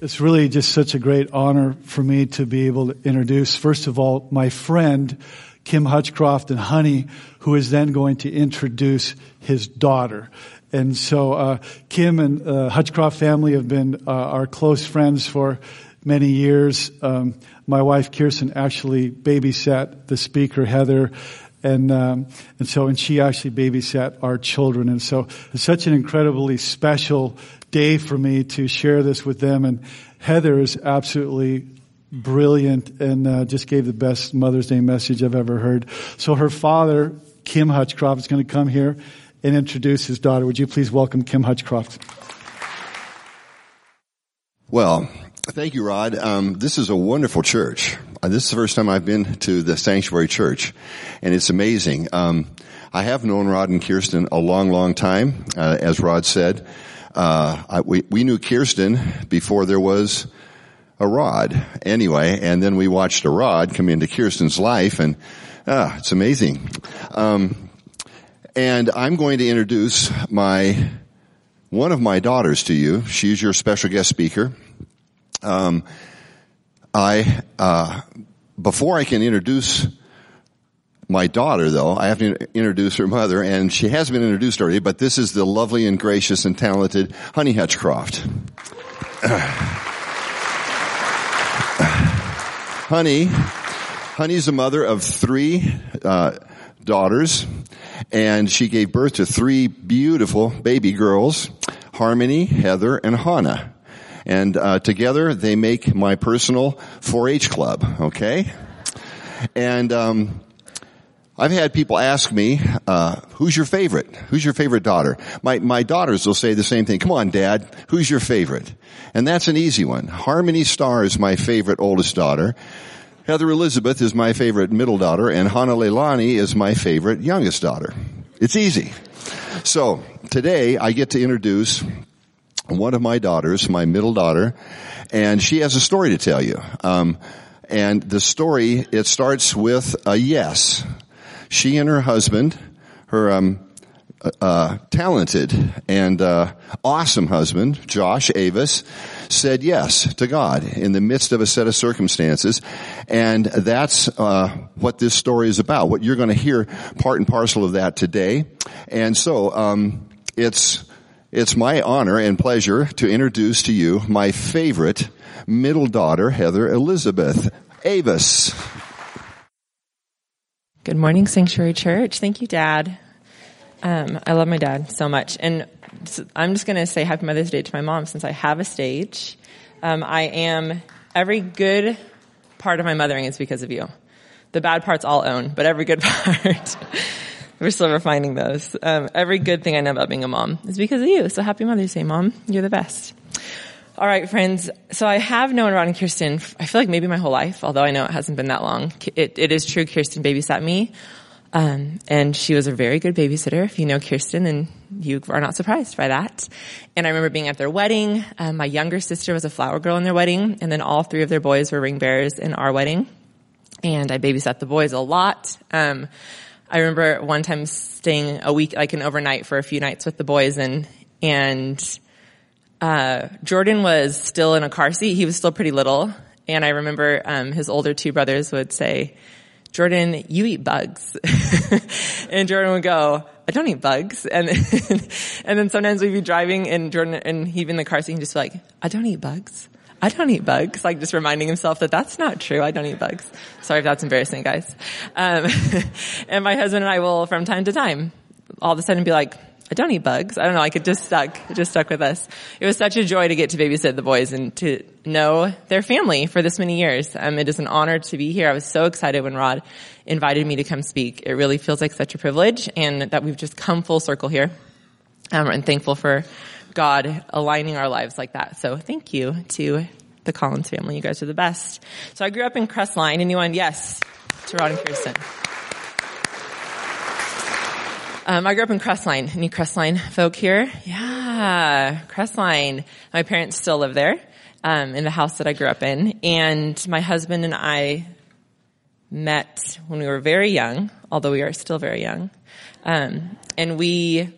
it's really just such a great honor for me to be able to introduce, first of all, my friend, Kim Hutchcroft and Honey, who is then going to introduce his daughter. And so, uh, Kim and uh, Hutchcroft family have been uh, our close friends for many years. Um, my wife Kirsten actually babysat the speaker Heather, and um, and so and she actually babysat our children, and so it's such an incredibly special day for me to share this with them. And Heather is absolutely brilliant and uh, just gave the best Mother's Day message I've ever heard. So her father, Kim Hutchcroft, is going to come here and introduce his daughter. Would you please welcome Kim Hutchcroft? Well, thank you, Rod. Um, this is a wonderful church. Uh, this is the first time I've been to the Sanctuary Church, and it's amazing. Um, I have known Rod and Kirsten a long, long time. Uh, as Rod said, uh, I, we, we knew Kirsten before there was a Rod. Anyway, and then we watched a Rod come into Kirsten's life, and ah, it's amazing. Um, and I'm going to introduce my, one of my daughters to you. She's your special guest speaker. Um, I, uh, before I can introduce my daughter though, I have to introduce her mother and she has been introduced already, but this is the lovely and gracious and talented Honey Hutchcroft. Honey, Honey's the mother of three, uh, daughters and she gave birth to three beautiful baby girls, Harmony, Heather, and Hannah. And uh, together they make my personal 4-H club. Okay, and um, I've had people ask me, uh, "Who's your favorite? Who's your favorite daughter?" My my daughters will say the same thing. Come on, Dad, who's your favorite? And that's an easy one. Harmony Starr is my favorite oldest daughter. Heather Elizabeth is my favorite middle daughter, and Hannah Leilani is my favorite youngest daughter. It's easy. So today I get to introduce one of my daughters, my middle daughter, and she has a story to tell you. Um, and the story it starts with a yes. She and her husband, her um, uh, talented and uh, awesome husband, Josh Avis, said yes to God in the midst of a set of circumstances. And that's uh, what this story is about. What you're going to hear part and parcel of that today. And so um, it's it's my honor and pleasure to introduce to you my favorite middle daughter, Heather Elizabeth Avis. Good morning, Sanctuary Church. Thank you, Dad. Um, I love my dad so much, and I'm just going to say Happy Mother's Day to my mom since I have a stage. Um, I am every good part of my mothering is because of you. The bad parts I'll own, but every good part, we're still refining those. Um, every good thing I know about being a mom is because of you. So happy Mother's Day, mom. You're the best. All right, friends. So I have known Ron and Kirsten. I feel like maybe my whole life, although I know it hasn't been that long. It, it is true. Kirsten babysat me um, and she was a very good babysitter. If you know Kirsten, and you are not surprised by that. And I remember being at their wedding. Um, my younger sister was a flower girl in their wedding, and then all three of their boys were ring bearers in our wedding. And I babysat the boys a lot. Um, I remember one time staying a week, like an overnight for a few nights with the boys, and and uh, Jordan was still in a car seat. He was still pretty little, and I remember um, his older two brothers would say Jordan, you eat bugs. and Jordan would go, I don't eat bugs. And, and then sometimes we'd be driving and Jordan, and he'd be in the car seat and just be like, I don't eat bugs. I don't eat bugs. Like just reminding himself that that's not true. I don't eat bugs. Sorry if that's embarrassing, guys. Um, and my husband and I will from time to time all of a sudden be like, I don't eat bugs. I don't know. Like it just stuck. Just stuck with us. It was such a joy to get to babysit the boys and to know their family for this many years. Um, it is an honor to be here. I was so excited when Rod invited me to come speak. It really feels like such a privilege and that we've just come full circle here. Um, and thankful for God aligning our lives like that. So thank you to the Collins family. You guys are the best. So I grew up in Crestline. Anyone? Yes. To Rod and Kirsten. Um, I grew up in Crestline. Any Crestline folk here? Yeah, Crestline. My parents still live there, um, in the house that I grew up in. And my husband and I met when we were very young, although we are still very young. Um, and we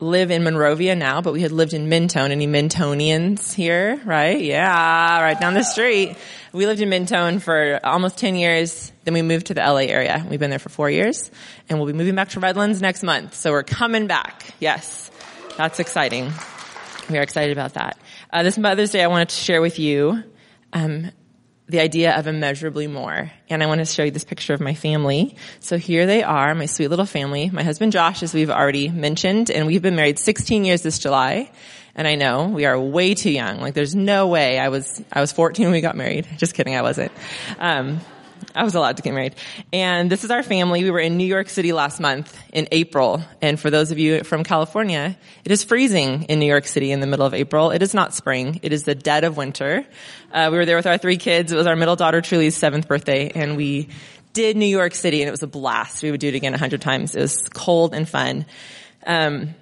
live in Monrovia now, but we had lived in Mentone. Any Mentonians here, right? Yeah, right down the street. We lived in Mentone for almost 10 years. Then we moved to the LA area. We've been there for four years and we'll be moving back to Redlands next month. So we're coming back. Yes. That's exciting. We are excited about that. Uh, this Mother's Day, I wanted to share with you, um, the idea of immeasurably more. And I want to show you this picture of my family. So here they are, my sweet little family. My husband Josh, as we've already mentioned, and we've been married 16 years this July. And I know we are way too young. Like there's no way I was, I was 14 when we got married. Just kidding, I wasn't. Um, I was allowed to get married. And this is our family. We were in New York City last month in April. And for those of you from California, it is freezing in New York City in the middle of April. It is not spring. It is the dead of winter. Uh, we were there with our three kids. It was our middle daughter Truly's seventh birthday and we did New York City and it was a blast. We would do it again a hundred times. It was cold and fun. Um,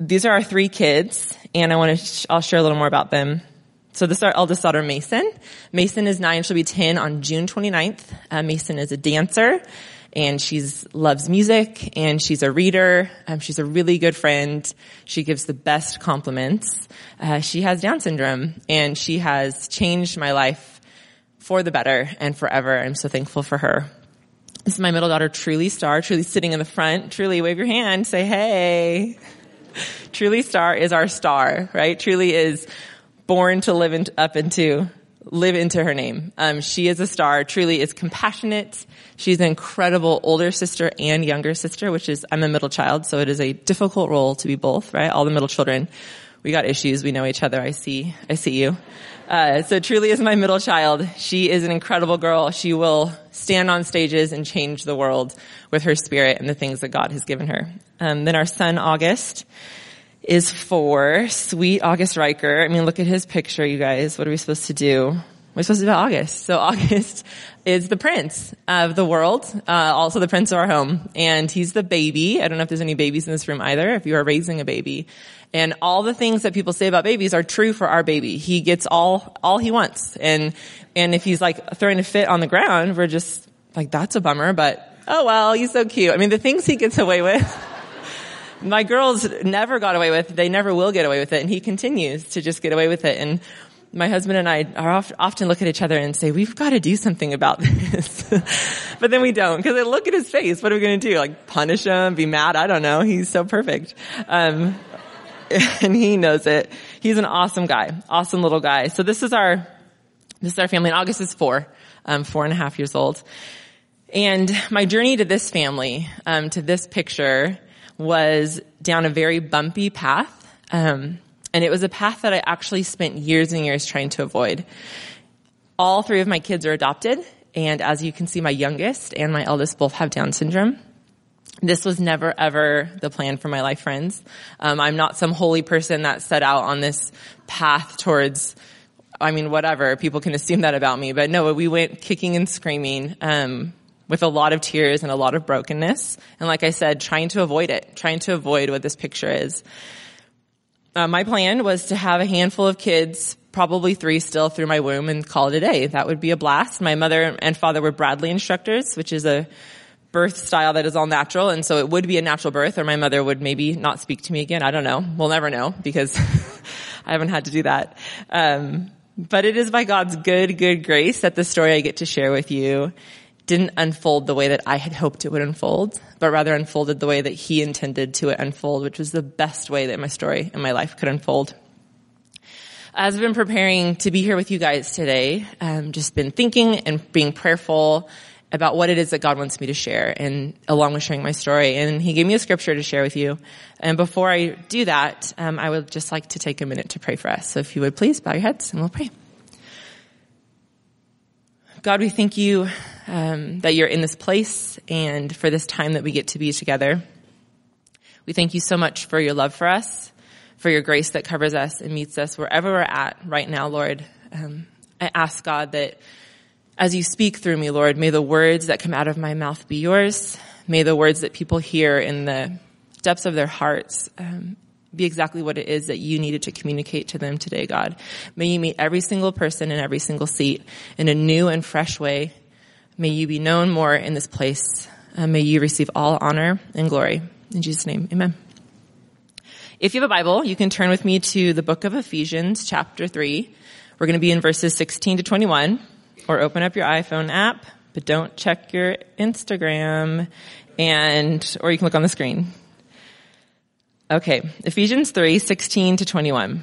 these are our three kids and I want to, sh- I'll share a little more about them. So this is our eldest daughter, Mason. Mason is nine. She'll be 10 on June 29th. Uh, Mason is a dancer and she's loves music and she's a reader. Um, she's a really good friend. She gives the best compliments. Uh, she has Down syndrome and she has changed my life for the better and forever. I'm so thankful for her. This is my middle daughter, Truly Star. Truly sitting in the front. Truly, wave your hand. Say hey. Truly Star is our star, right? Truly is born to live in, up into live into her name. Um, she is a star. Truly is compassionate. She's an incredible older sister and younger sister, which is I'm a middle child, so it is a difficult role to be both. Right, all the middle children. We got issues. We know each other. I see. I see you. Uh, so Truly is my middle child. She is an incredible girl. She will stand on stages and change the world with her spirit and the things that God has given her. Um, then our son August is for sweet August Riker. I mean, look at his picture, you guys. What are we supposed to do? We're supposed to do August. So August is the prince of the world, uh, also the prince of our home. And he's the baby. I don't know if there's any babies in this room either, if you are raising a baby. And all the things that people say about babies are true for our baby. He gets all, all he wants. And, and if he's like throwing a fit on the ground, we're just like, that's a bummer, but oh well, he's so cute. I mean, the things he gets away with. my girls never got away with, they never will get away with it, and he continues to just get away with it. And my husband and I are often look at each other and say, we've got to do something about this. but then we don't, because I look at his face. What are we going to do? Like punish him, be mad? I don't know. He's so perfect. Um, and he knows it. He's an awesome guy, awesome little guy. So this is our, this is our family. And August is four, um, four and a half years old. And my journey to this family, um, to this picture, was down a very bumpy path. Um, and it was a path that I actually spent years and years trying to avoid. All three of my kids are adopted. And as you can see, my youngest and my eldest both have Down syndrome. This was never ever the plan for my life, friends. Um, I'm not some holy person that set out on this path towards I mean, whatever. People can assume that about me, but no, we went kicking and screaming. Um, with a lot of tears and a lot of brokenness. And like I said, trying to avoid it, trying to avoid what this picture is. Uh, my plan was to have a handful of kids, probably three still through my womb and call it a day. That would be a blast. My mother and father were Bradley instructors, which is a birth style that is all natural. And so it would be a natural birth or my mother would maybe not speak to me again. I don't know. We'll never know because I haven't had to do that. Um, but it is by God's good, good grace that the story I get to share with you didn't unfold the way that I had hoped it would unfold, but rather unfolded the way that he intended to unfold, which was the best way that my story and my life could unfold. As I've been preparing to be here with you guys today, um, just been thinking and being prayerful about what it is that God wants me to share and along with sharing my story. And he gave me a scripture to share with you. And before I do that, um, I would just like to take a minute to pray for us. So if you would please bow your heads and we'll pray. God, we thank you um, that you're in this place and for this time that we get to be together. We thank you so much for your love for us, for your grace that covers us and meets us wherever we're at right now, Lord. Um, I ask God that as you speak through me, Lord, may the words that come out of my mouth be yours. May the words that people hear in the depths of their hearts um, be exactly what it is that you needed to communicate to them today, God. May you meet every single person in every single seat in a new and fresh way. May you be known more in this place. Uh, may you receive all honor and glory. In Jesus' name, amen. If you have a Bible, you can turn with me to the book of Ephesians, chapter 3. We're going to be in verses 16 to 21, or open up your iPhone app, but don't check your Instagram, and, or you can look on the screen. Okay, Ephesians 3, 16 to 21.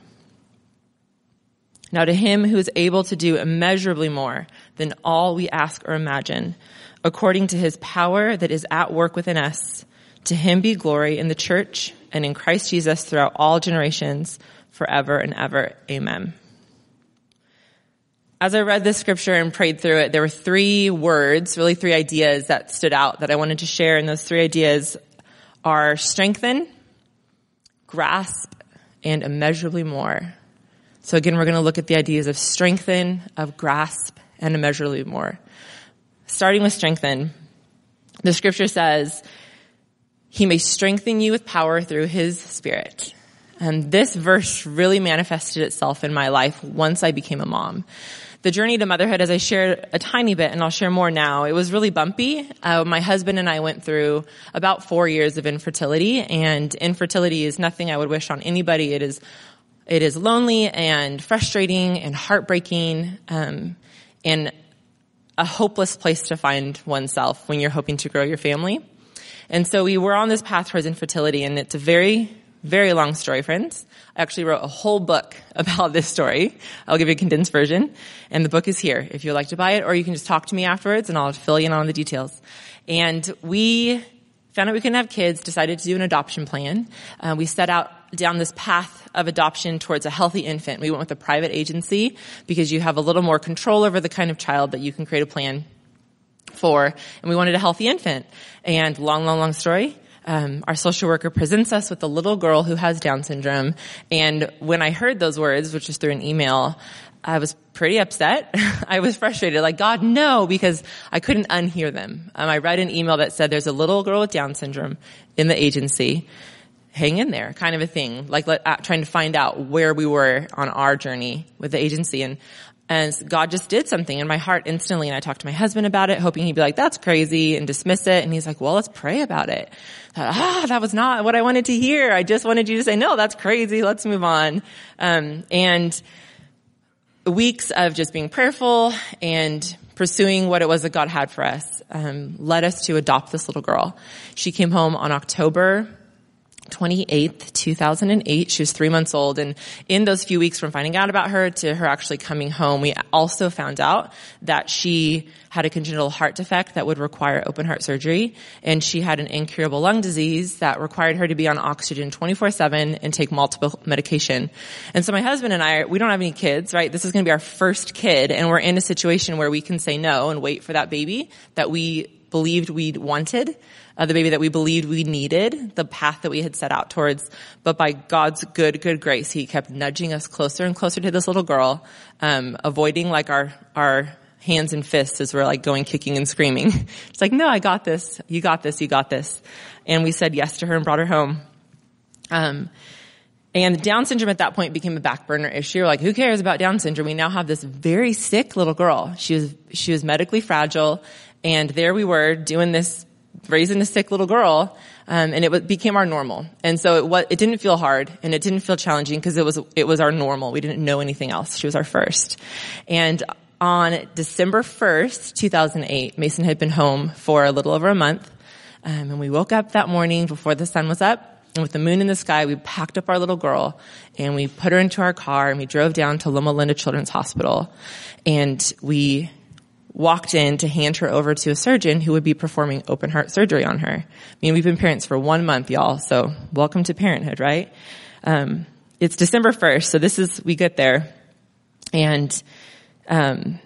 Now to him who is able to do immeasurably more than all we ask or imagine, according to his power that is at work within us, to him be glory in the church and in Christ Jesus throughout all generations, forever and ever. Amen. As I read this scripture and prayed through it, there were three words, really three ideas that stood out that I wanted to share. And those three ideas are strengthen, grasp, and immeasurably more. So again, we're going to look at the ideas of strengthen, of grasp, and immeasurably more. Starting with strengthen, the scripture says, he may strengthen you with power through his spirit. And this verse really manifested itself in my life once I became a mom. The journey to motherhood, as I shared a tiny bit, and I'll share more now, it was really bumpy. Uh, my husband and I went through about four years of infertility, and infertility is nothing I would wish on anybody. It is it is lonely and frustrating and heartbreaking um, and a hopeless place to find oneself when you're hoping to grow your family. And so we were on this path towards infertility, and it's a very, very long story, friends. I actually wrote a whole book about this story. I'll give you a condensed version, and the book is here if you'd like to buy it, or you can just talk to me afterwards, and I'll fill you in on the details. And we found out we couldn't have kids, decided to do an adoption plan. Uh, we set out down this path of adoption towards a healthy infant. We went with a private agency because you have a little more control over the kind of child that you can create a plan for. And we wanted a healthy infant. And long, long, long story. Um, our social worker presents us with a little girl who has Down syndrome. And when I heard those words, which was through an email, I was pretty upset. I was frustrated, like, God, no, because I couldn't unhear them. Um, I read an email that said there's a little girl with Down syndrome in the agency. Hang in there, kind of a thing. Like, let, uh, trying to find out where we were on our journey with the agency. And, and God just did something in my heart instantly. And I talked to my husband about it, hoping he'd be like, that's crazy and dismiss it. And he's like, well, let's pray about it. Ah, that was not what I wanted to hear. I just wanted you to say, no, that's crazy. Let's move on. Um, and, weeks of just being prayerful and pursuing what it was that God had for us um, led us to adopt this little girl. She came home on October 28th, 2008. She was three months old. And in those few weeks from finding out about her to her actually coming home, we also found out that she had a congenital heart defect that would require open heart surgery. And she had an incurable lung disease that required her to be on oxygen 24-7 and take multiple medication. And so my husband and I, we don't have any kids, right? This is going to be our first kid. And we're in a situation where we can say no and wait for that baby that we believed we'd wanted uh, the baby that we believed we needed, the path that we had set out towards. But by God's good, good grace, He kept nudging us closer and closer to this little girl, um, avoiding like our our hands and fists as we're like going kicking and screaming. It's like, no, I got this. You got this. You got this. And we said yes to her and brought her home. Um, and Down syndrome at that point became a back burner issue. Like, who cares about Down syndrome? We now have this very sick little girl. She was, she was medically fragile. And there we were doing this raising a sick little girl, um, and it became our normal. And so it, it didn't feel hard, and it didn't feel challenging because it was it was our normal. We didn't know anything else. She was our first, and on December first, two thousand eight, Mason had been home for a little over a month, um, and we woke up that morning before the sun was up. And with the moon in the sky, we packed up our little girl and we put her into our car and we drove down to Loma Linda Children's Hospital. And we walked in to hand her over to a surgeon who would be performing open heart surgery on her. I mean, we've been parents for one month, y'all, so welcome to parenthood, right? Um, it's December 1st, so this is, we get there, and, um,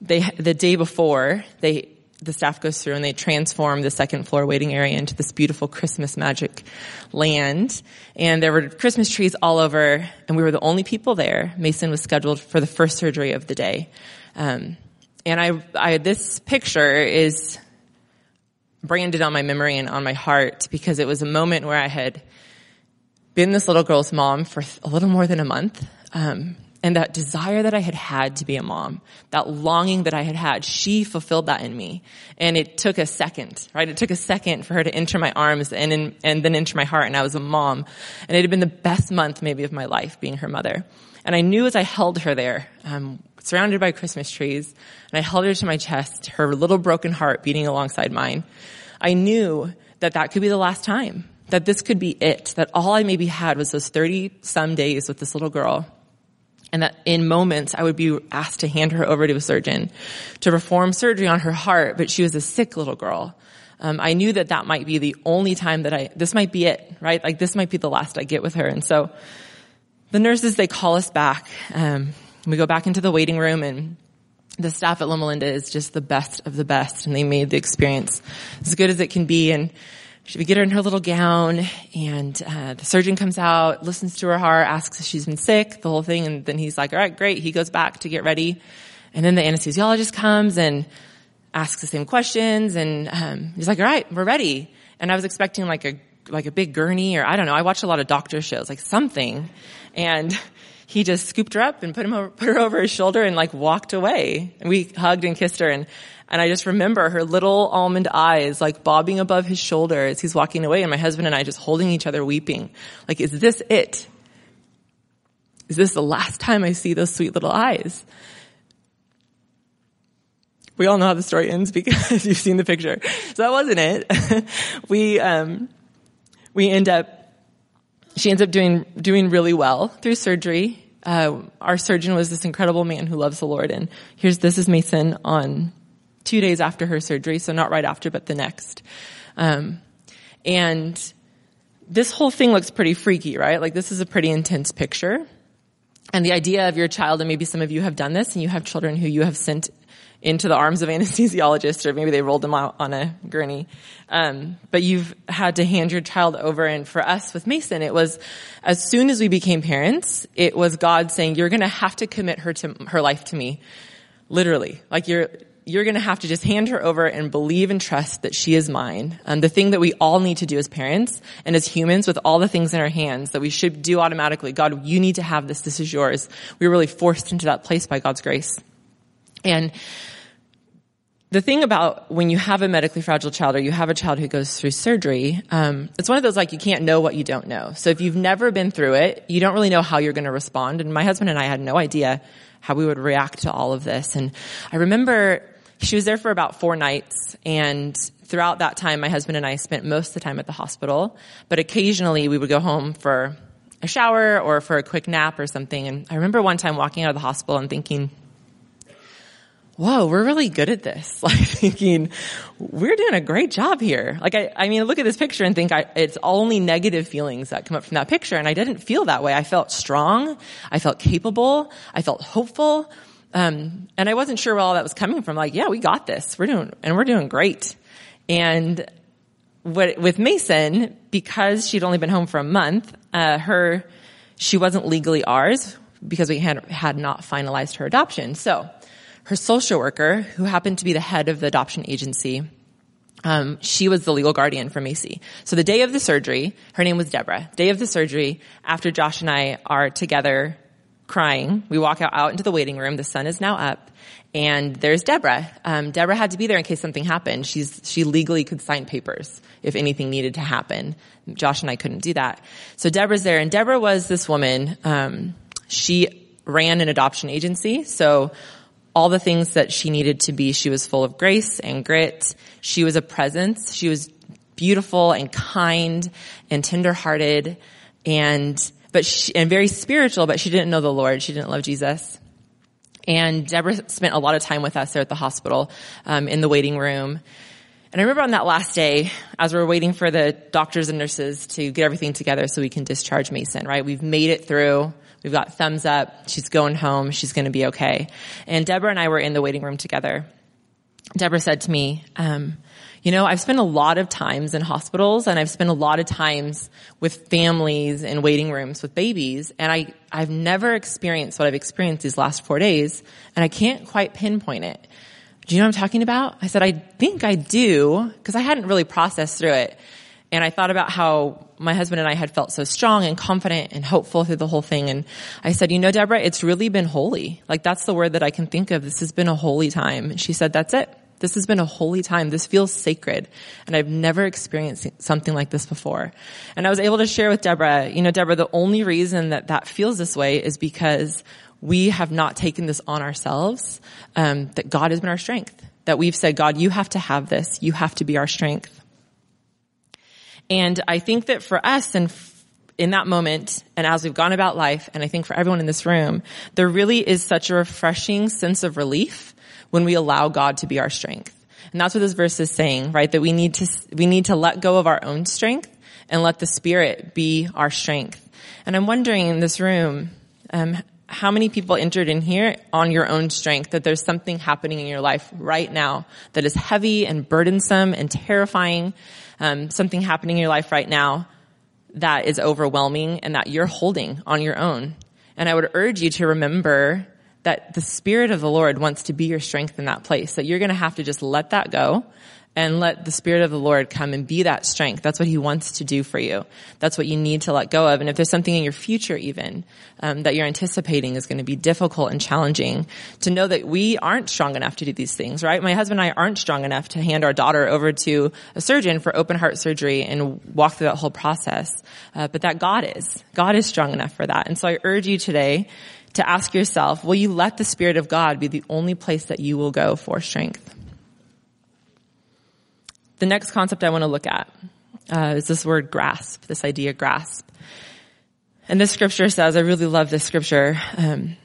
they, the day before, they the staff goes through and they transform the second floor waiting area into this beautiful Christmas magic land. And there were Christmas trees all over and we were the only people there. Mason was scheduled for the first surgery of the day. Um, and I, I, this picture is branded on my memory and on my heart because it was a moment where I had been this little girl's mom for a little more than a month. Um, and that desire that I had had to be a mom, that longing that I had had, she fulfilled that in me. And it took a second, right? It took a second for her to enter my arms and in, and then enter my heart. And I was a mom. And it had been the best month maybe of my life being her mother. And I knew as I held her there, um, surrounded by Christmas trees, and I held her to my chest, her little broken heart beating alongside mine, I knew that that could be the last time. That this could be it. That all I maybe had was those 30 some days with this little girl and that in moments I would be asked to hand her over to a surgeon to perform surgery on her heart, but she was a sick little girl. Um, I knew that that might be the only time that I, this might be it, right? Like this might be the last I get with her. And so the nurses, they call us back. Um, we go back into the waiting room and the staff at Loma Linda is just the best of the best and they made the experience as good as it can be. And we get her in her little gown and uh, the surgeon comes out, listens to her heart, asks if she's been sick, the whole thing, and then he's like, all right, great. He goes back to get ready. And then the anesthesiologist comes and asks the same questions and um, he's like, all right, we're ready. And I was expecting like a like a big gurney or I don't know. I watch a lot of doctor shows, like something. And he just scooped her up and put him over, put her over his shoulder and like walked away. And we hugged and kissed her and and I just remember her little almond eyes like bobbing above his shoulder as he's walking away and my husband and I just holding each other weeping. Like, is this it? Is this the last time I see those sweet little eyes? We all know how the story ends because you've seen the picture. So that wasn't it. we, um, we end up, she ends up doing, doing really well through surgery. Uh, our surgeon was this incredible man who loves the Lord and here's, this is Mason on two days after her surgery, so not right after, but the next. Um, and this whole thing looks pretty freaky, right? Like this is a pretty intense picture. And the idea of your child, and maybe some of you have done this, and you have children who you have sent into the arms of anesthesiologists, or maybe they rolled them out on a gurney. Um, but you've had to hand your child over, and for us with Mason, it was as soon as we became parents, it was God saying, "You're going to have to commit her to her life to me." Literally, like you're you're going to have to just hand her over and believe and trust that she is mine. And the thing that we all need to do as parents and as humans with all the things in our hands that we should do automatically. God, you need to have this. This is yours. We were really forced into that place by God's grace. And the thing about when you have a medically fragile child or you have a child who goes through surgery, um, it's one of those like you can't know what you don't know. So if you've never been through it, you don't really know how you're going to respond. And my husband and I had no idea how we would react to all of this. And I remember she was there for about four nights and throughout that time, my husband and I spent most of the time at the hospital, but occasionally we would go home for a shower or for a quick nap or something. And I remember one time walking out of the hospital and thinking, whoa, we're really good at this. Like thinking, we're doing a great job here. Like I, I mean, look at this picture and think I, it's only negative feelings that come up from that picture. And I didn't feel that way. I felt strong. I felt capable. I felt hopeful. Um, and I wasn't sure where all that was coming from. Like, yeah, we got this. We're doing, and we're doing great. And what, with Mason, because she'd only been home for a month, uh, her, she wasn't legally ours because we had, had not finalized her adoption. So, her social worker, who happened to be the head of the adoption agency, um, she was the legal guardian for Macy. So the day of the surgery, her name was Deborah. Day of the surgery, after Josh and I are together crying. We walk out, out into the waiting room. The sun is now up, and there's Deborah. Um, Deborah had to be there in case something happened. She's she legally could sign papers if anything needed to happen. Josh and I couldn't do that, so Deborah's there. And Deborah was this woman. Um, she ran an adoption agency, so all the things that she needed to be. She was full of grace and grit. She was a presence. She was beautiful and kind and tenderhearted and but she, and very spiritual, but she didn't know the Lord. She didn't love Jesus. And Deborah spent a lot of time with us there at the hospital, um, in the waiting room. And I remember on that last day, as we were waiting for the doctors and nurses to get everything together so we can discharge Mason, right? We've made it through. We've got thumbs up. She's going home. She's going to be okay. And Deborah and I were in the waiting room together. Deborah said to me, um, you know, I've spent a lot of times in hospitals and I've spent a lot of times with families in waiting rooms with babies and I, I've never experienced what I've experienced these last four days and I can't quite pinpoint it. Do you know what I'm talking about? I said, I think I do because I hadn't really processed through it. And I thought about how my husband and I had felt so strong and confident and hopeful through the whole thing. And I said, you know, Deborah, it's really been holy. Like that's the word that I can think of. This has been a holy time. And she said, that's it. This has been a holy time. This feels sacred. And I've never experienced something like this before. And I was able to share with Deborah, you know, Deborah, the only reason that that feels this way is because we have not taken this on ourselves, um, that God has been our strength. That we've said, God, you have to have this. You have to be our strength. And I think that for us and in that moment and as we've gone about life, and I think for everyone in this room, there really is such a refreshing sense of relief when we allow God to be our strength. And that's what this verse is saying, right? That we need to, we need to let go of our own strength and let the Spirit be our strength. And I'm wondering in this room, um, how many people entered in here on your own strength that there's something happening in your life right now that is heavy and burdensome and terrifying, um, something happening in your life right now that is overwhelming and that you're holding on your own. And I would urge you to remember that the Spirit of the Lord wants to be your strength in that place, that you're going to have to just let that go and let the Spirit of the Lord come and be that strength. That's what He wants to do for you. That's what you need to let go of. And if there's something in your future even um, that you're anticipating is going to be difficult and challenging, to know that we aren't strong enough to do these things, right? My husband and I aren't strong enough to hand our daughter over to a surgeon for open heart surgery and walk through that whole process. Uh, but that God is. God is strong enough for that. And so I urge you today to ask yourself, will you let the Spirit of God be the only place that you will go for strength? The next concept I want to look at uh, is this word grasp, this idea grasp. And this scripture says, I really love this scripture, um,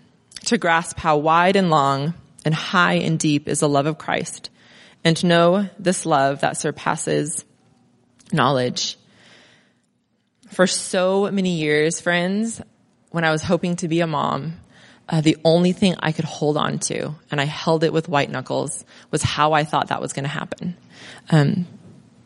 to grasp how wide and long and high and deep is the love of Christ, and to know this love that surpasses knowledge. For so many years, friends, when I was hoping to be a mom, uh, the only thing I could hold on to, and I held it with white knuckles, was how I thought that was going to happen. Um,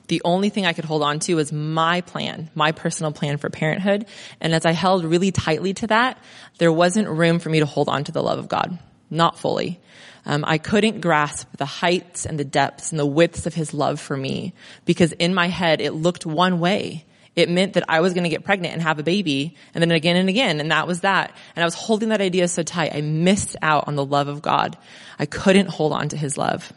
the only thing I could hold on to was my plan, my personal plan for parenthood. And as I held really tightly to that, there wasn't room for me to hold on to the love of God. Not fully. Um, I couldn't grasp the heights and the depths and the widths of his love for me because in my head it looked one way it meant that I was going to get pregnant and have a baby and then again and again. And that was that. And I was holding that idea so tight. I missed out on the love of God. I couldn't hold on to his love.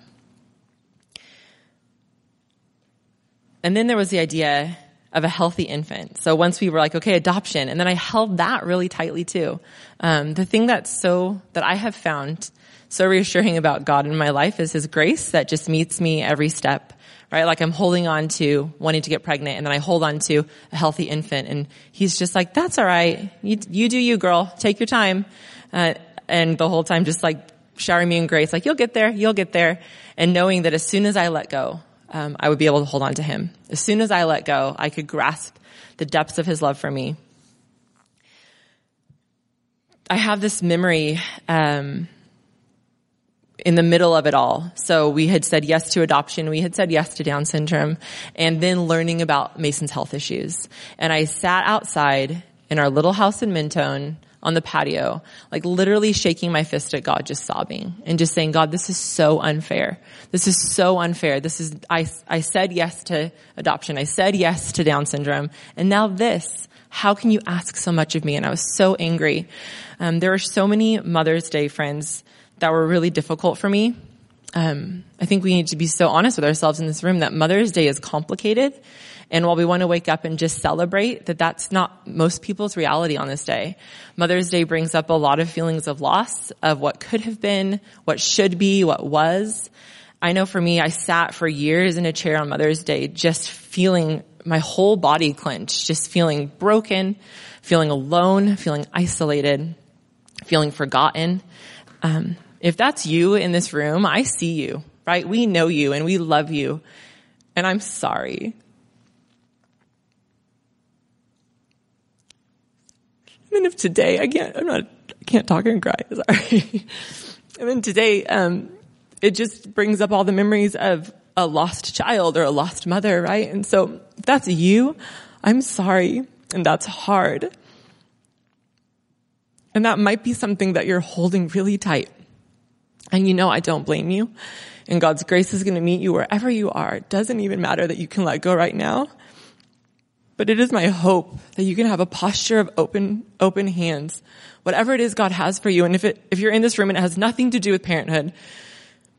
And then there was the idea of a healthy infant. So once we were like, okay, adoption, and then I held that really tightly too. Um, the thing that's so, that I have found so reassuring about God in my life is His grace that just meets me every step right? Like I'm holding on to wanting to get pregnant and then I hold on to a healthy infant and he's just like, that's all right. You, you do you, girl. Take your time. Uh, and the whole time just like showering me in grace, like you'll get there, you'll get there. And knowing that as soon as I let go, um, I would be able to hold on to him. As soon as I let go, I could grasp the depths of his love for me. I have this memory, um, in the middle of it all. So we had said yes to adoption. We had said yes to Down syndrome and then learning about Mason's health issues. And I sat outside in our little house in Mentone on the patio, like literally shaking my fist at God, just sobbing and just saying, God, this is so unfair. This is so unfair. This is, I, I said yes to adoption. I said yes to Down syndrome. And now this, how can you ask so much of me? And I was so angry. Um, there were so many Mother's Day friends that were really difficult for me. Um, I think we need to be so honest with ourselves in this room that Mother's Day is complicated. And while we want to wake up and just celebrate that that's not most people's reality on this day. Mother's Day brings up a lot of feelings of loss of what could have been, what should be, what was. I know for me, I sat for years in a chair on Mother's Day just feeling my whole body clench, just feeling broken, feeling alone, feeling isolated, feeling forgotten. Um, if that's you in this room, I see you, right? We know you and we love you. And I'm sorry. And then if today, I can't, I'm not, I can't talk and cry, sorry. I mean, today, um, it just brings up all the memories of a lost child or a lost mother, right? And so if that's you, I'm sorry. And that's hard. And that might be something that you're holding really tight. And you know, I don't blame you. And God's grace is going to meet you wherever you are. It doesn't even matter that you can let go right now. But it is my hope that you can have a posture of open, open hands. Whatever it is God has for you. And if it, if you're in this room and it has nothing to do with parenthood,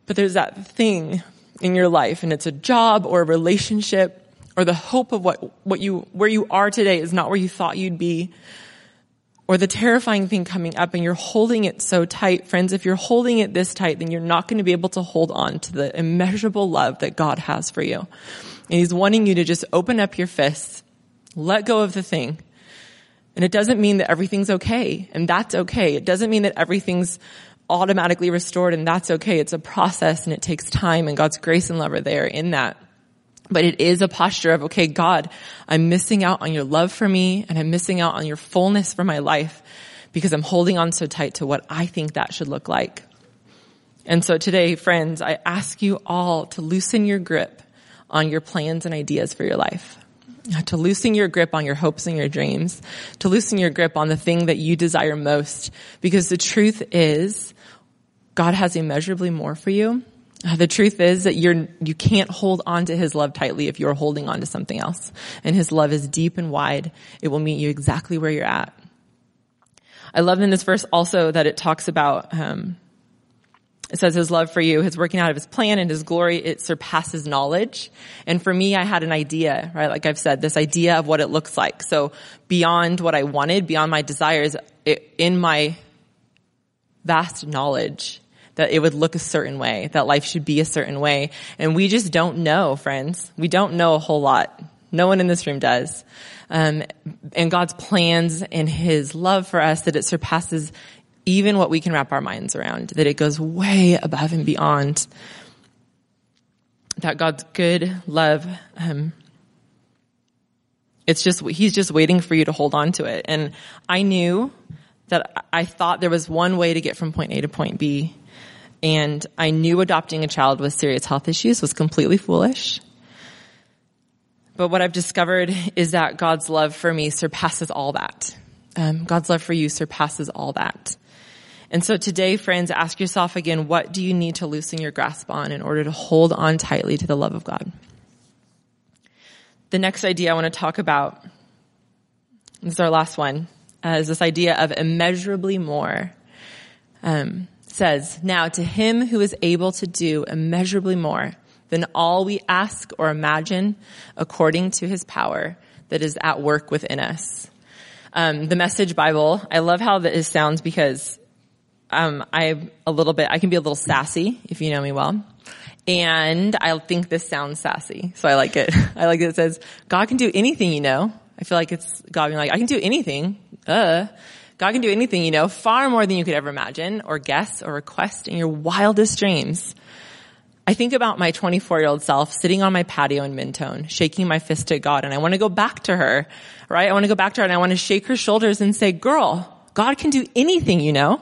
but there's that thing in your life and it's a job or a relationship or the hope of what, what you, where you are today is not where you thought you'd be or the terrifying thing coming up and you're holding it so tight, friends, if you're holding it this tight, then you're not going to be able to hold on to the immeasurable love that God has for you. And He's wanting you to just open up your fists, let go of the thing. And it doesn't mean that everything's okay, and that's okay. It doesn't mean that everything's automatically restored, and that's okay. It's a process, and it takes time, and God's grace and love are there in that. But it is a posture of, okay, God, I'm missing out on your love for me and I'm missing out on your fullness for my life because I'm holding on so tight to what I think that should look like. And so today, friends, I ask you all to loosen your grip on your plans and ideas for your life. To loosen your grip on your hopes and your dreams. To loosen your grip on the thing that you desire most. Because the truth is, God has immeasurably more for you the truth is that you're, you can't hold on to his love tightly if you're holding on to something else. And his love is deep and wide. It will meet you exactly where you're at. I love in this verse also that it talks about, um, it says his love for you, his working out of his plan and his glory, it surpasses knowledge. And for me, I had an idea, right? Like I've said, this idea of what it looks like. So beyond what I wanted, beyond my desires, it, in my vast knowledge, that it would look a certain way, that life should be a certain way. And we just don't know, friends. We don't know a whole lot. No one in this room does. Um, and God's plans and His love for us that it surpasses even what we can wrap our minds around, that it goes way above and beyond. That God's good love, um, it's just, He's just waiting for you to hold on to it. And I knew that I thought there was one way to get from point A to point B. And I knew adopting a child with serious health issues was completely foolish. But what I've discovered is that God's love for me surpasses all that. Um, God's love for you surpasses all that. And so today, friends, ask yourself again, what do you need to loosen your grasp on in order to hold on tightly to the love of God? The next idea I want to talk about, this is our last one, uh, is this idea of immeasurably more. Um, says, Now to him who is able to do immeasurably more than all we ask or imagine according to his power that is at work within us. Um, the Message Bible, I love how this sounds because um, I'm a little bit, I can be a little sassy if you know me well. And I think this sounds sassy, so I like it. I like that it says, God can do anything, you know. I feel like it's God being like, I can do anything. Uh. God can do anything, you know, far more than you could ever imagine or guess or request in your wildest dreams. I think about my 24 year old self sitting on my patio in Mentone, shaking my fist at God, and I want to go back to her, right? I want to go back to her and I want to shake her shoulders and say, girl, God can do anything, you know?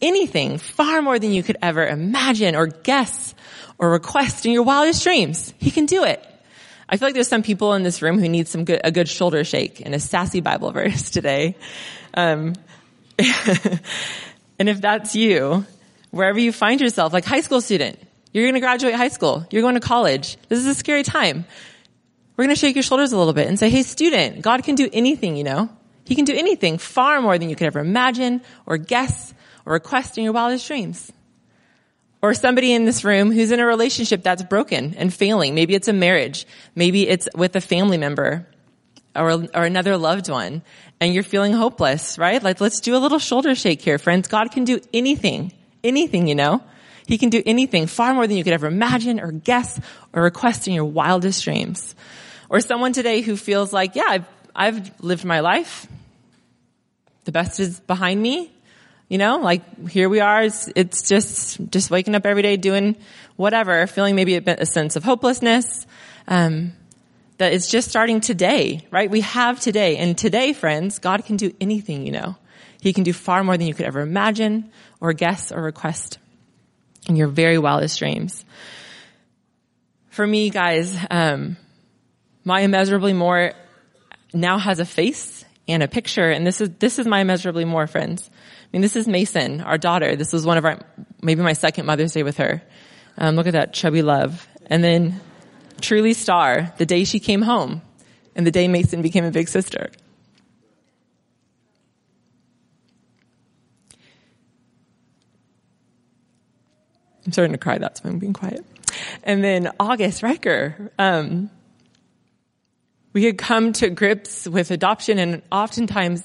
Anything, far more than you could ever imagine or guess or request in your wildest dreams. He can do it. I feel like there's some people in this room who need some good, a good shoulder shake and a sassy Bible verse today. Um, and if that's you, wherever you find yourself, like high school student, you're going to graduate high school. You're going to college. This is a scary time. We're going to shake your shoulders a little bit and say, Hey, student, God can do anything, you know? He can do anything far more than you could ever imagine or guess or request in your wildest dreams. Or somebody in this room who's in a relationship that's broken and failing. Maybe it's a marriage. Maybe it's with a family member or, or another loved one and you're feeling hopeless, right? Like let's do a little shoulder shake here, friends. God can do anything, anything, you know? He can do anything far more than you could ever imagine or guess or request in your wildest dreams. Or someone today who feels like, yeah, I've, I've lived my life. The best is behind me. You know, like here we are. It's, it's just, just waking up every day doing whatever, feeling maybe a, bit, a sense of hopelessness. Um, that it's just starting today, right? We have today. And today, friends, God can do anything, you know. He can do far more than you could ever imagine or guess or request. in your very wildest dreams. For me, guys, um, my immeasurably more now has a face and a picture, and this is this is my immeasurably more friends. I mean, this is Mason, our daughter. This was one of our maybe my second Mother's Day with her. Um, look at that chubby love, and then Truly Star, the day she came home, and the day Macy became a big sister. I'm starting to cry. That's why I'm being quiet. And then August Riker. Um, we had come to grips with adoption, and oftentimes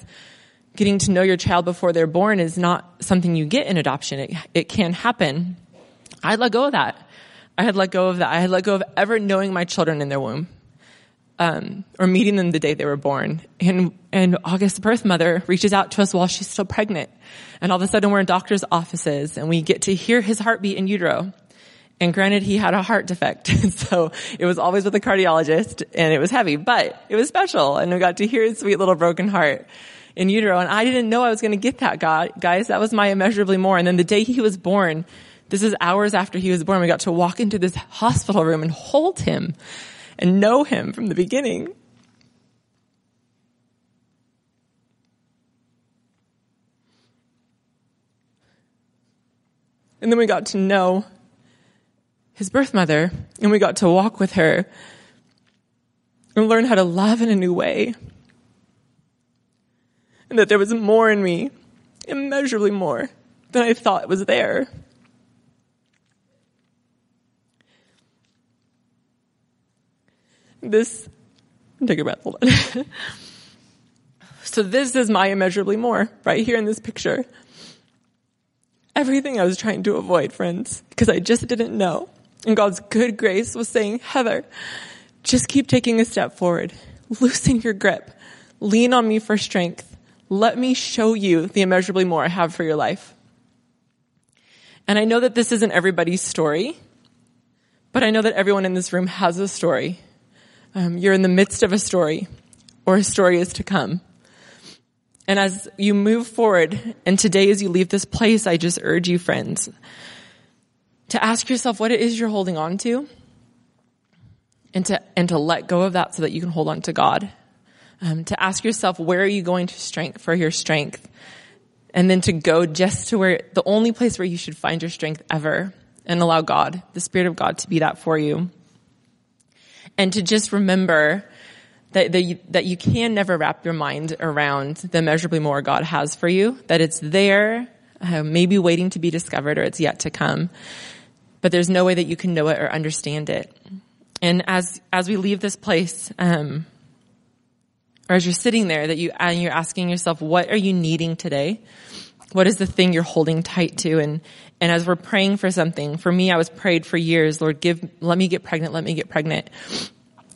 getting to know your child before they're born is not something you get in adoption. It, it can happen. I let go of that. I had let go of that. I had let go of ever knowing my children in their womb. Um, or meeting them the day they were born. And, and August's birth mother reaches out to us while she's still pregnant. And all of a sudden we're in doctor's offices and we get to hear his heartbeat in utero. And granted, he had a heart defect. so it was always with a cardiologist and it was heavy, but it was special. And we got to hear his sweet little broken heart in utero. And I didn't know I was going to get that, God, guys. That was my immeasurably more. And then the day he was born, this is hours after he was born, we got to walk into this hospital room and hold him and know him from the beginning. And then we got to know his birth mother and we got to walk with her and learn how to love in a new way. And that there was more in me, immeasurably more than I thought was there. This, take a breath, hold on. so this is my immeasurably more, right here in this picture. Everything I was trying to avoid, friends, because I just didn't know. And God's good grace was saying, Heather, just keep taking a step forward. Loosen your grip. Lean on me for strength. Let me show you the immeasurably more I have for your life. And I know that this isn't everybody's story, but I know that everyone in this room has a story. Um, you're in the midst of a story, or a story is to come. And as you move forward, and today as you leave this place, I just urge you, friends, to ask yourself what it is you're holding on to, and to and to let go of that so that you can hold on to God. Um, to ask yourself where are you going to strength for your strength, and then to go just to where the only place where you should find your strength ever, and allow God, the Spirit of God, to be that for you and to just remember that, that, you, that you can never wrap your mind around the measurably more God has for you, that it's there, uh, maybe waiting to be discovered or it's yet to come. But there's no way that you can know it or understand it. And as, as we leave this place, um, or as you're sitting there, that you, and you're asking yourself, what are you needing today? What is the thing you're holding tight to? And, and as we're praying for something, for me, I was prayed for years, Lord, give, let me get pregnant, let me get pregnant.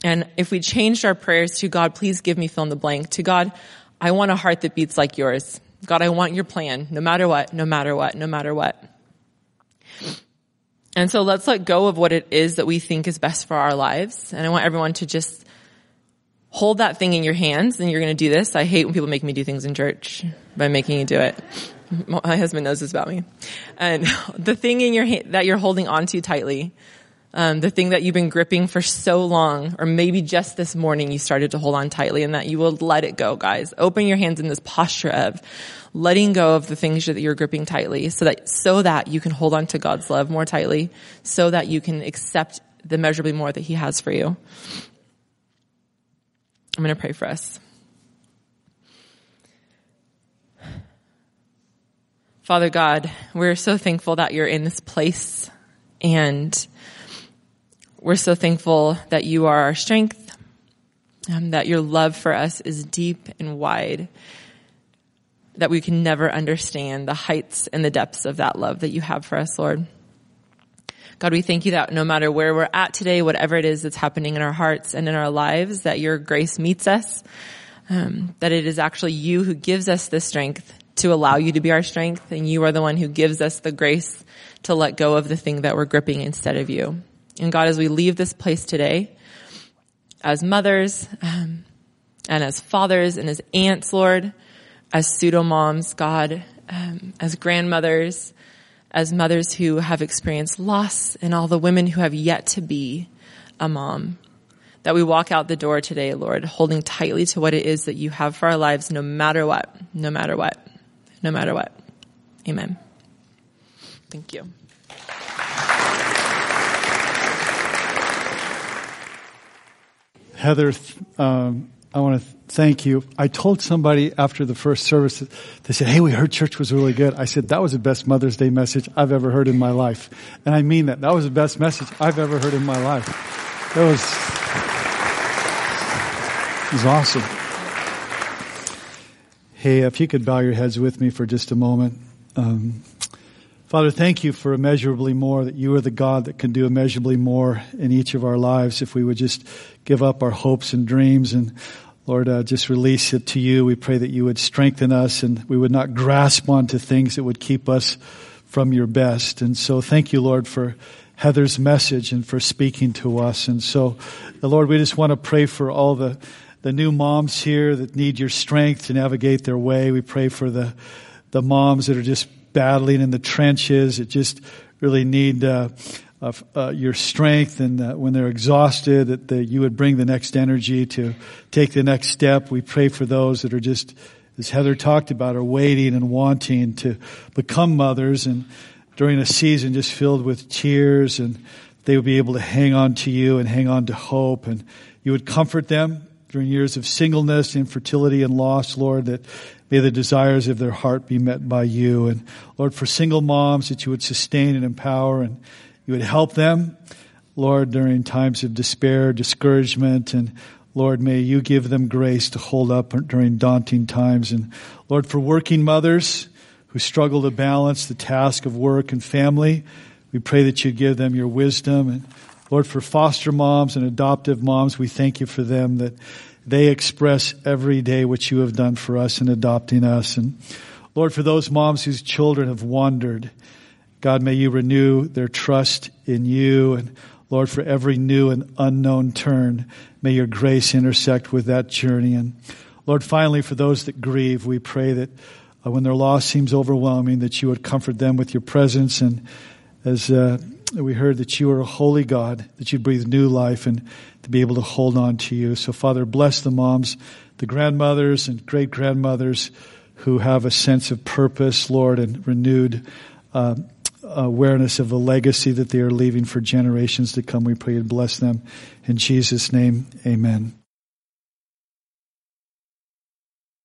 And if we changed our prayers to God, please give me fill in the blank, to God, I want a heart that beats like yours. God, I want your plan, no matter what, no matter what, no matter what. And so let's let go of what it is that we think is best for our lives. And I want everyone to just hold that thing in your hands and you're going to do this. I hate when people make me do things in church by making you do it. My husband knows this about me. And the thing in your hand that you're holding onto tightly, um, the thing that you've been gripping for so long, or maybe just this morning you started to hold on tightly and that you will let it go, guys. Open your hands in this posture of letting go of the things that you're gripping tightly so that, so that you can hold on to God's love more tightly, so that you can accept the measurably more that He has for you. I'm going to pray for us. Father God, we're so thankful that you're in this place and we're so thankful that you are our strength, and that your love for us is deep and wide, that we can never understand the heights and the depths of that love that you have for us, Lord. God, we thank you that no matter where we're at today, whatever it is that's happening in our hearts and in our lives, that your grace meets us, um, that it is actually you who gives us the strength to allow you to be our strength, and you are the one who gives us the grace to let go of the thing that we're gripping instead of you. And God, as we leave this place today, as mothers, um, and as fathers and as aunts, Lord, as pseudo moms, God, um, as grandmothers, as mothers who have experienced loss and all the women who have yet to be a mom. That we walk out the door today, Lord, holding tightly to what it is that you have for our lives, no matter what, no matter what, no matter what. Amen. Thank you. Heather, um, I want to thank you. I told somebody after the first service, they said, Hey, we heard church was really good. I said, that was the best Mother's Day message I've ever heard in my life. And I mean that. That was the best message I've ever heard in my life. That was, it was awesome. Hey, if you could bow your heads with me for just a moment. Um, Father, thank you for immeasurably more, that you are the God that can do immeasurably more in each of our lives if we would just give up our hopes and dreams and Lord, uh, just release it to you. We pray that you would strengthen us and we would not grasp onto things that would keep us from your best. And so thank you, Lord, for Heather's message and for speaking to us. And so, uh, Lord, we just want to pray for all the, the new moms here that need your strength to navigate their way. We pray for the, the moms that are just battling in the trenches, that just really need, uh, of uh, your strength and uh, when they're exhausted that the, you would bring the next energy to take the next step. We pray for those that are just, as Heather talked about, are waiting and wanting to become mothers and during a season just filled with tears and they would be able to hang on to you and hang on to hope and you would comfort them during years of singleness, infertility, and loss, Lord, that may the desires of their heart be met by you. And Lord, for single moms, that you would sustain and empower and you would help them, Lord, during times of despair, discouragement, and Lord, may you give them grace to hold up during daunting times. And Lord, for working mothers who struggle to balance the task of work and family, we pray that you give them your wisdom. And Lord, for foster moms and adoptive moms, we thank you for them that they express every day what you have done for us in adopting us. And Lord, for those moms whose children have wandered, God, may you renew their trust in you. And Lord, for every new and unknown turn, may your grace intersect with that journey. And Lord, finally, for those that grieve, we pray that uh, when their loss seems overwhelming, that you would comfort them with your presence. And as uh, we heard that you are a holy God, that you breathe new life and to be able to hold on to you. So, Father, bless the moms, the grandmothers and great grandmothers who have a sense of purpose, Lord, and renewed uh, awareness of the legacy that they are leaving for generations to come. We pray and bless them. In Jesus' name, amen.